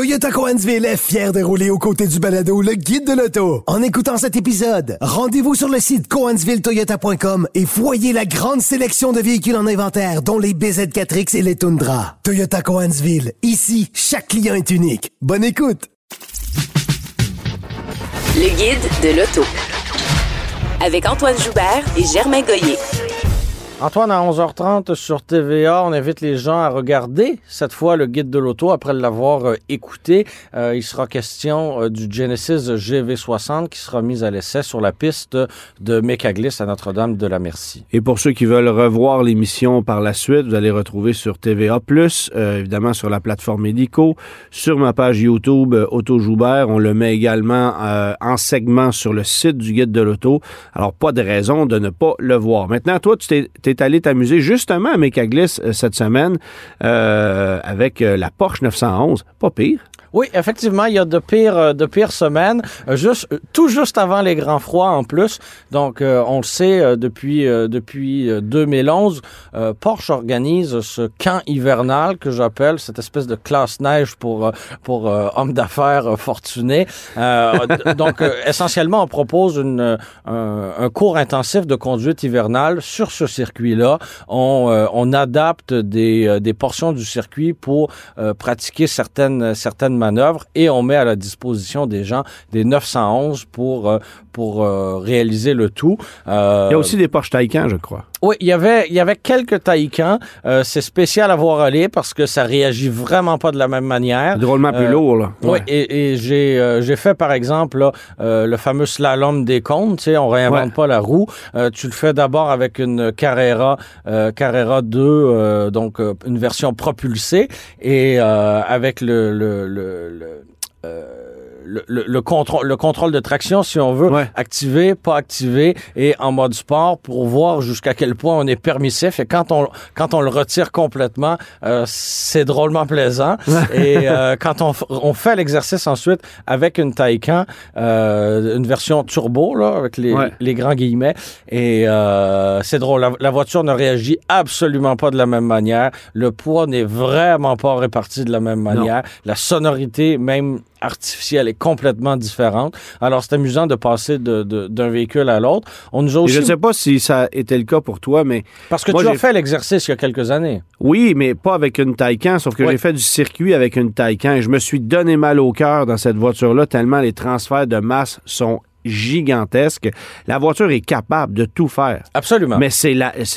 Toyota Coansville est fier de rouler aux côtés du balado Le Guide de l'auto. En écoutant cet épisode, rendez-vous sur le site coansvilletoyota.com et voyez la grande sélection de véhicules en inventaire, dont les BZ4X et les Tundra. Toyota Coansville, ici, chaque client est unique. Bonne écoute! Le Guide de l'auto. Avec Antoine Joubert et Germain Goyer. Antoine, à 11h30 sur TVA, on invite les gens à regarder cette fois le guide de l'auto après l'avoir euh, écouté. Euh, il sera question euh, du Genesis GV60 qui sera mis à l'essai sur la piste de Mécaglis à Notre-Dame de la Merci. Et pour ceux qui veulent revoir l'émission par la suite, vous allez retrouver sur TVA+, évidemment sur la plateforme Médico, sur ma page YouTube Auto Joubert. On le met également en segment sur le site du guide de l'auto. Alors, pas de raison de ne pas le voir. Maintenant, toi, tu t'es est allé t'amuser justement à Mécaglis euh, cette semaine euh, avec euh, la Porsche 911. Pas pire. Oui, effectivement, il y a de pires, euh, de pires semaines, euh, juste, euh, tout juste avant les grands froids en plus. Donc, on le sait, depuis, depuis 2011, Porsche organise ce camp hivernal que j'appelle cette espèce de classe neige pour, pour hommes d'affaires fortunés. donc, essentiellement, on propose une, un, cours intensif de conduite hivernale sur ce circuit-là. On, on adapte des, des portions du circuit pour pratiquer certaines, certaines manœuvre et on met à la disposition des gens des 911 pour, euh, pour euh, réaliser le tout. Euh, il y a aussi des Porsche Taycan, je crois. Oui, il y avait, il y avait quelques Taycan. c'est spécial à voir aller parce que ça réagit vraiment pas de la même manière. Drôlement plus lourd, là. Oui, et, j'ai, j'ai fait, par exemple, le fameux slalom des comptes. Tu sais, on réinvente pas la roue. tu le fais d'abord avec une Carrera, Carrera 2, donc une version propulsée, et avec le, le, le, le le, le, contrôle, le contrôle de traction, si on veut, activer, pas activer, et en mode sport pour voir jusqu'à quel point on est permissif. Et quand on, quand on le retire complètement, euh, c'est drôlement plaisant. et euh, quand on, on fait l'exercice ensuite avec une Taycan, euh, une version turbo, là, avec les, les grands guillemets, et euh, c'est drôle. La, la, voiture ne réagit absolument pas de la même manière. Le poids n'est vraiment pas réparti de la même manière. La sonorité, même artificielle est complètement différente. Alors, c'est amusant de passer d'un de, véhicule à l'autre. On nous a aussi... Je ne sais pas si ça était le cas pour toi, mais... Parce que tu as fait l'exercice il y a quelques années. Oui, mais pas avec une Taycan, sauf que j'ai fait du circuit avec une Taycan et je me suis donné mal au cœur dans cette voiture-là tellement les transferts de masse sont gigantesque. La voiture est capable de tout faire. Absolument. Mais c'est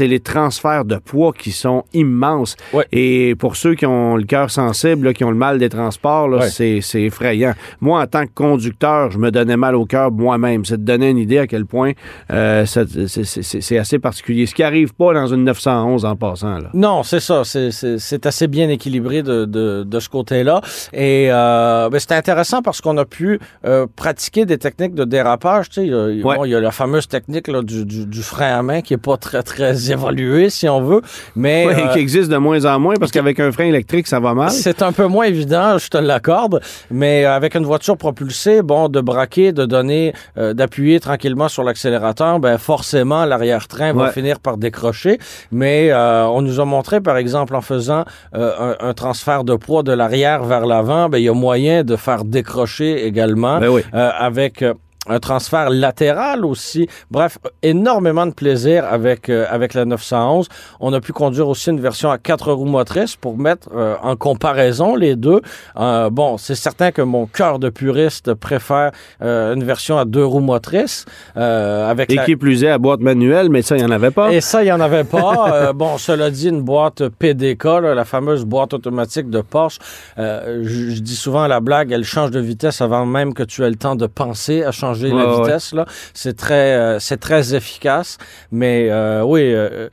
les transferts de poids qui sont immenses. Et pour ceux qui ont le cœur sensible, qui ont le mal des transports, c'est, c'est effrayant. Moi, en tant que conducteur, je me donnais mal au cœur moi-même. C'est de donner une idée à quel point euh, c'est, assez particulier. Ce qui arrive pas dans une 911 en passant. Là. Non, c'est ça. C'est, assez bien équilibré de, de, de ce côté-là. Et euh, ben, c'est intéressant parce qu'on a pu euh, pratiquer des techniques de dérapage il, y a, la fameuse technique du, frein à main qui est pas très, très évoluée, si on veut, mais... Euh, qui existe de moins en moins, parce qu'avec un frein électrique, ça va mal. C'est un peu moins évident, je te l'accorde, mais avec une voiture propulsée, bon, de braquer, de donner, euh, d'appuyer tranquillement sur l'accélérateur, ben forcément, l'arrière-train va finir par décrocher, mais euh, on nous a montré, par exemple, en faisant un, transfert de poids de l'arrière vers l'avant, ben il y a moyen de faire décrocher également ben avec un transfert latéral aussi. Bref, énormément de plaisir avec euh, avec la 911. On a pu conduire aussi une version à quatre roues motrices pour mettre euh, en comparaison les deux. Euh, bon, c'est certain que mon cœur de puriste préfère une version à deux roues motrices avec et qui plus est à boîte manuelle, mais ça il y en avait pas. Et ça il y en avait pas. bon, cela dit, une boîte PDK, la fameuse boîte automatique de Porsche. je dis souvent la blague, elle change de vitesse avant même que tu aies le temps de penser à changer la vitesse. Là. C'est très, euh, c'est très efficace. Mais euh, oui, euh,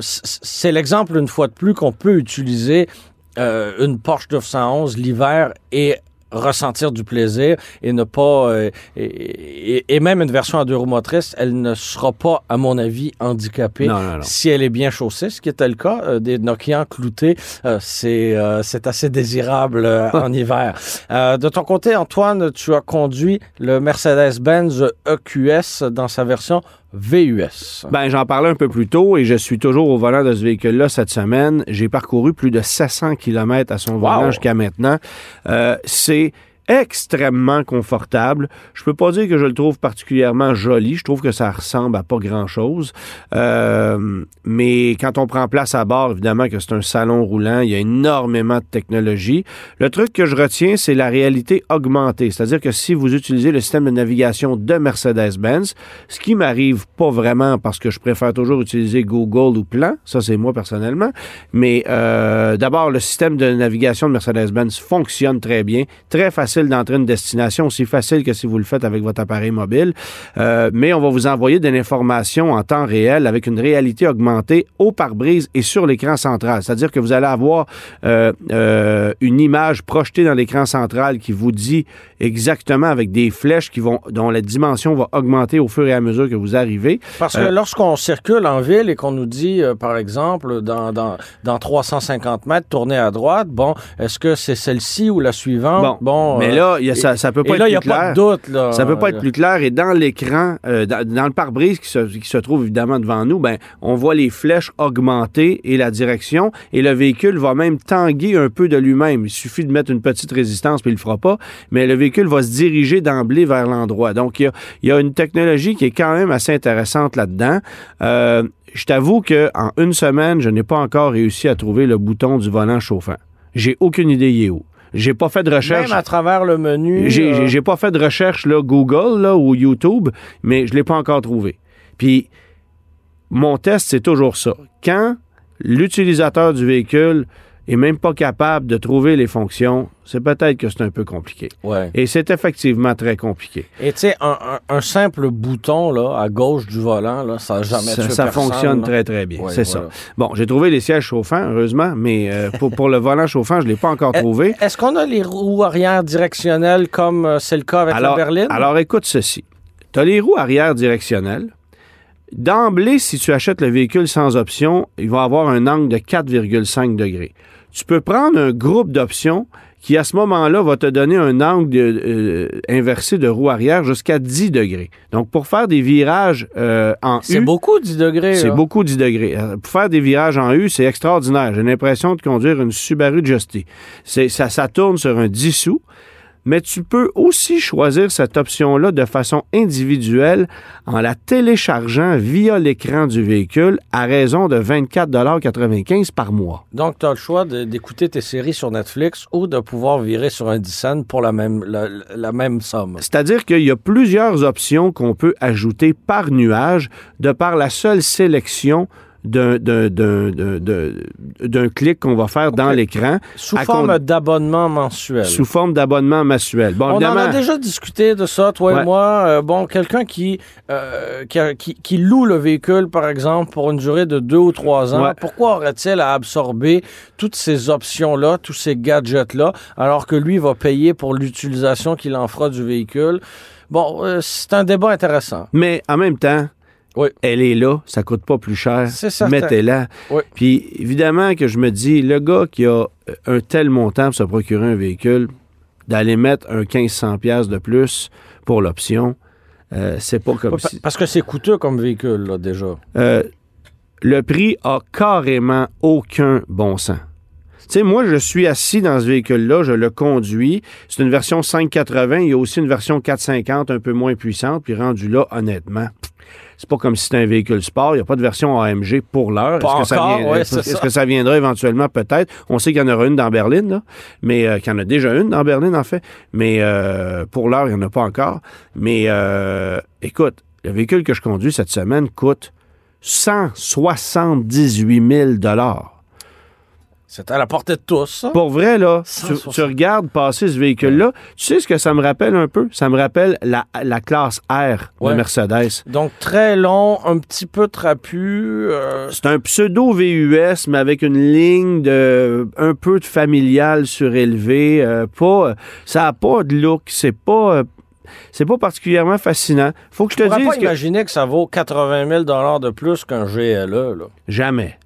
c'est l'exemple une fois de plus qu'on peut utiliser une Porsche 911 l'hiver et ressentir du plaisir et ne pas euh, et, même une version à deux roues motrices, elle ne sera pas, à mon avis, handicapée si elle est bien chaussée, ce qui était le cas euh, des Nokia cloutés. Euh, c'est c'est assez désirable en hiver. de ton côté, Antoine, tu as conduit le Mercedes-Benz EQS dans sa version VUS. Ben, j'en parlais un peu plus tôt et je suis toujours au volant de ce véhicule-là cette semaine. J'ai parcouru plus de 700 km à son volant jusqu'à maintenant. Euh, c'est extrêmement confortable. Je peux pas dire que je le trouve particulièrement joli. Je trouve que ça ressemble à pas grand-chose. Euh, mais quand on prend place à bord, évidemment que c'est un salon roulant. Il y a énormément de technologie. Le truc que je retiens, c'est la réalité augmentée. C'est-à-dire que si vous utilisez le système de navigation de Mercedes-Benz, ce qui m'arrive pas vraiment parce que je préfère toujours utiliser Google ou Plan, ça c'est moi personnellement, mais euh, d'abord le système de navigation de Mercedes-Benz fonctionne très bien, très facile d'entrer une destination, aussi facile que si vous le faites avec votre appareil mobile. Euh, mais on va vous envoyer de l'information en temps réel avec une réalité augmentée au pare-brise et sur l'écran central. C'est-à-dire que vous allez avoir euh, euh, une image projetée dans l'écran central qui vous dit exactement avec des flèches qui vont, dont la dimension va augmenter au fur et à mesure que vous arrivez. Parce que lorsqu'on circule en ville et qu'on nous dit, par exemple, dans, dans, dans 350 mètres, tournez à droite, bon, est-ce que c'est celle-ci ou la suivante? Bon, mais là, ça, ça peut pas être plus clair. Pas de doute, là. Ça peut pas être plus clair. Et dans l'écran, euh, dans, le pare-brise qui se, qui se, trouve évidemment devant nous, ben, on voit les flèches augmenter et la direction. Et le véhicule va même tanguer un peu de lui-même. Il suffit de mettre une petite résistance, puis il le fera pas. Mais le véhicule va se diriger d'emblée vers l'endroit. Donc, il y, a, y a, une technologie qui est quand même assez intéressante là-dedans. Euh, je t'avoue qu'en une semaine, je n'ai pas encore réussi à trouver le bouton du volant chauffant. J'ai aucune idée il est où. J'ai pas fait de recherche. Même à travers le menu. J'ai euh... pas fait de recherche là, Google là, ou YouTube, mais je l'ai pas encore trouvé. Puis mon test, c'est toujours ça. Quand l'utilisateur du véhicule est même pas capable de trouver les fonctions, c'est peut-être que c'est un peu compliqué. Ouais. Et c'est effectivement très compliqué. Et tu sais, un, simple bouton là, à gauche du volant, là, ça n'a jamais Ça, ça fonctionne très, très bien. c'est ça. Bon, j'ai trouvé les sièges chauffants, heureusement, mais euh, pour, pour, le volant chauffant, je ne l'ai pas encore trouvé. Est-ce qu'on a les roues arrière directionnelles comme euh, c'est le cas avec alors, la berline? Alors, écoute ceci. Tu as les roues arrière directionnelles. D'emblée, si tu achètes le véhicule sans option, il va avoir un angle de 4,5 degrés. Tu peux prendre un groupe d'options qui, à ce moment-là, va te donner un angle euh, inversé de roue arrière jusqu'à 10 degrés. Donc, pour faire des virages euh, en U... C'est beaucoup 10 degrés. C'est beaucoup 10 degrés. Euh, pour faire des virages en U, c'est extraordinaire. J'ai l'impression de conduire une Subaru Justy. Ça, ça tourne sur un 10 sous mais tu peux aussi choisir cette option-là de façon individuelle en la téléchargeant via l'écran du véhicule à raison de 24,95 par mois. Donc, tu as le choix d'écouter tes séries sur Netflix ou de pouvoir virer sur un pour la même, la, la même somme. C'est-à-dire qu'il y a plusieurs options qu'on peut ajouter par nuage de par la seule sélection d'un clic qu'on va faire dans l'écran. Sous forme d'abonnement mensuel. Sous forme d'abonnement mensuel. Bon, On en a déjà discuté de ça, toi et moi. Euh, bon, quelqu'un qui, euh, qui, qui, loue le véhicule, par exemple, pour une durée de deux ou trois ans, pourquoi aurait-il à absorber toutes ces options-là, tous ces gadgets-là, alors que lui va payer pour l'utilisation qu'il en fera du véhicule? Bon, euh, c'est un débat intéressant. Mais en même temps, oui. Elle est là, ça coûte pas plus cher. Mettez-la. Oui. Puis évidemment que je me dis, le gars qui a un tel montant pour se procurer un véhicule, d'aller mettre un 1500 pièces de plus pour l'option, euh, c'est pas comme si... Parce que c'est coûteux comme véhicule, là, déjà. Euh, le prix a carrément aucun bon sens. Tu sais, moi, je suis assis dans ce véhicule-là, je le conduis. C'est une version 580. Il y a aussi une version 450 un peu moins puissante. Puis rendu là, honnêtement, c'est pas comme si c'était un véhicule sport. Il n'y a pas de version AMG pour l'heure. Est-ce que, ça viendra éventuellement? Peut-être. On sait qu'il y en aura une dans Berlin, là, mais euh, qu'il y en a déjà une dans Berlin, en fait. Mais euh, pour l'heure, il n'y en a pas encore. Mais euh, écoute, le véhicule que je conduis cette semaine coûte 178 000 c'est à la portée de tous. Pour vrai, là, tu, regardes passer ce véhicule-là, tu sais ce que ça me rappelle un peu? Ça me rappelle la, classe R de Mercedes. Donc, très long, un petit peu trapu. Euh, C'est un pseudo VUS, mais avec une ligne de un peu de familial surélevé. Euh, pas, ça n'a pas de look. C'est pas... Euh, c'est pas particulièrement fascinant. Faut que je te dise. pas imaginer que ça vaut 80 000 de plus qu'un GLE. Là. Jamais.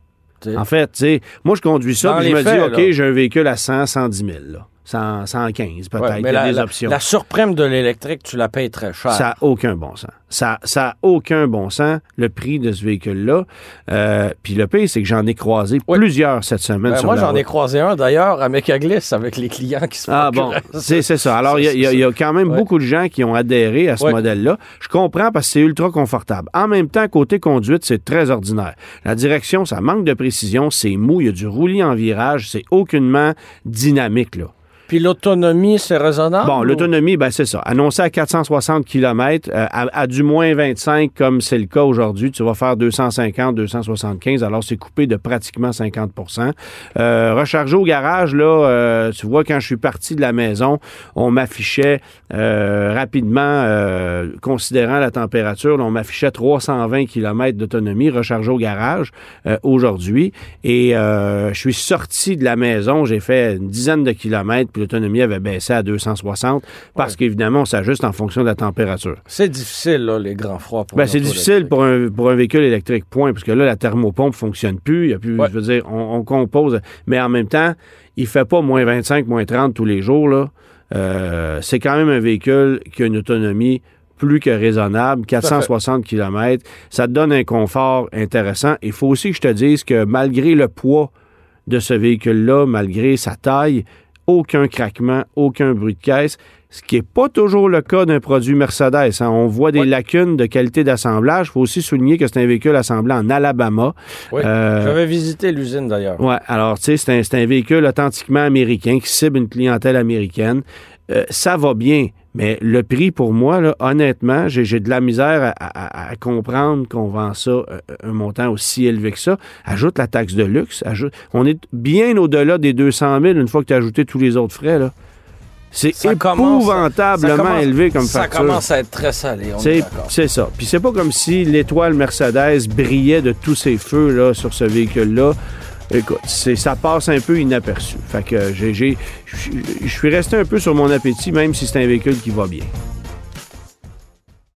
En fait, tu sais, moi, je conduis ça, puis je me dis, OK, j'ai un véhicule à 100, 110 000. 115 peut-être. Ouais, Il mais y a la, des la- options. la surprime de l'électrique, tu la payes très cher. Ça n'a aucun bon sens. Ça n'a aucun bon sens, le prix de ce véhicule-là. Euh, Puis le pire, c'est que j'en ai croisé Oui. plusieurs cette semaine. Ben, sur moi, j'en ai croisé un d'ailleurs à Mecaglis avec les clients qui se Ah bon, c'est ça. Alors, il y, y a- il y a quand même Ouais. beaucoup de gens qui ont adhéré à ce Ouais. modèle-là. Je comprends parce que c'est ultra confortable. En même temps, côté conduite, c'est très ordinaire. La direction, ça manque de précision, c'est mou, il y a du roulis en virage, c'est aucunement dynamique, là. Puis l'autonomie, c'est raisonnable? Bon, ou- l'autonomie, ben c'est ça. Annoncé à 460 km, à, à du moins 25, comme c'est le cas aujourd'hui, tu vas faire 250, 275, alors c'est coupé de pratiquement 50% euh, Recharger au garage, là, euh, tu vois, quand je suis parti de la maison, on m'affichait euh, rapidement, euh, considérant la température, là, on m'affichait 320 km d'autonomie rechargé au garage euh, aujourd'hui. Et euh, je suis sorti de la maison, j'ai fait une dizaine de kilomètres, puis l'autonomie avait baissé à 260 parce Ouais. qu'évidemment, on s'ajuste en fonction de la température. C'est difficile, là, les grands froids. Pour Ben, c'est difficile pour un, pour un véhicule électrique, point, parce que là, la thermopompe fonctionne plus. Il y a plus, Ouais. je veux dire, on, on compose. Mais en même temps, il fait pas moins 25, moins 30 tous les jours, là. Euh, c'est quand même un véhicule qui a une autonomie plus que raisonnable, 460 km. Ça te donne un confort intéressant. Il faut aussi que je te dise que malgré le poids de ce véhicule-là, malgré sa taille, aucun craquement, aucun bruit de caisse, ce qui n'est pas toujours le cas d'un produit Mercedes. hein. On voit des lacunes de qualité d'assemblage. Il faut aussi souligner que c'est un véhicule assemblé en Alabama. Oui. Euh, J'avais visité l'usine d'ailleurs. Ouais, alors, tu sais, c'est un, c'est un véhicule authentiquement américain qui cible une clientèle américaine. Euh, ça va bien, mais le prix, pour moi, là, honnêtement, j'ai j'ai de la misère à, à- à comprendre qu'on vend ça euh, un montant aussi élevé que ça. Ajoute la taxe de luxe. Ajoute, on est bien au-delà des 200 000 une fois que tu as ajouté tous les autres frais. là. C'est Ça épouvantablement ça commence- élevé comme Ça facture. commence à être très salé, c'est ça. Puis c'est pas comme si l'étoile Mercedes brillait de tous ses feux là, sur ce véhicule-là. Écoute, c'est- ça passe un peu inaperçu. Fait que j'ai, j'ai- je suis resté un peu sur mon appétit, même si c'est un véhicule qui va bien.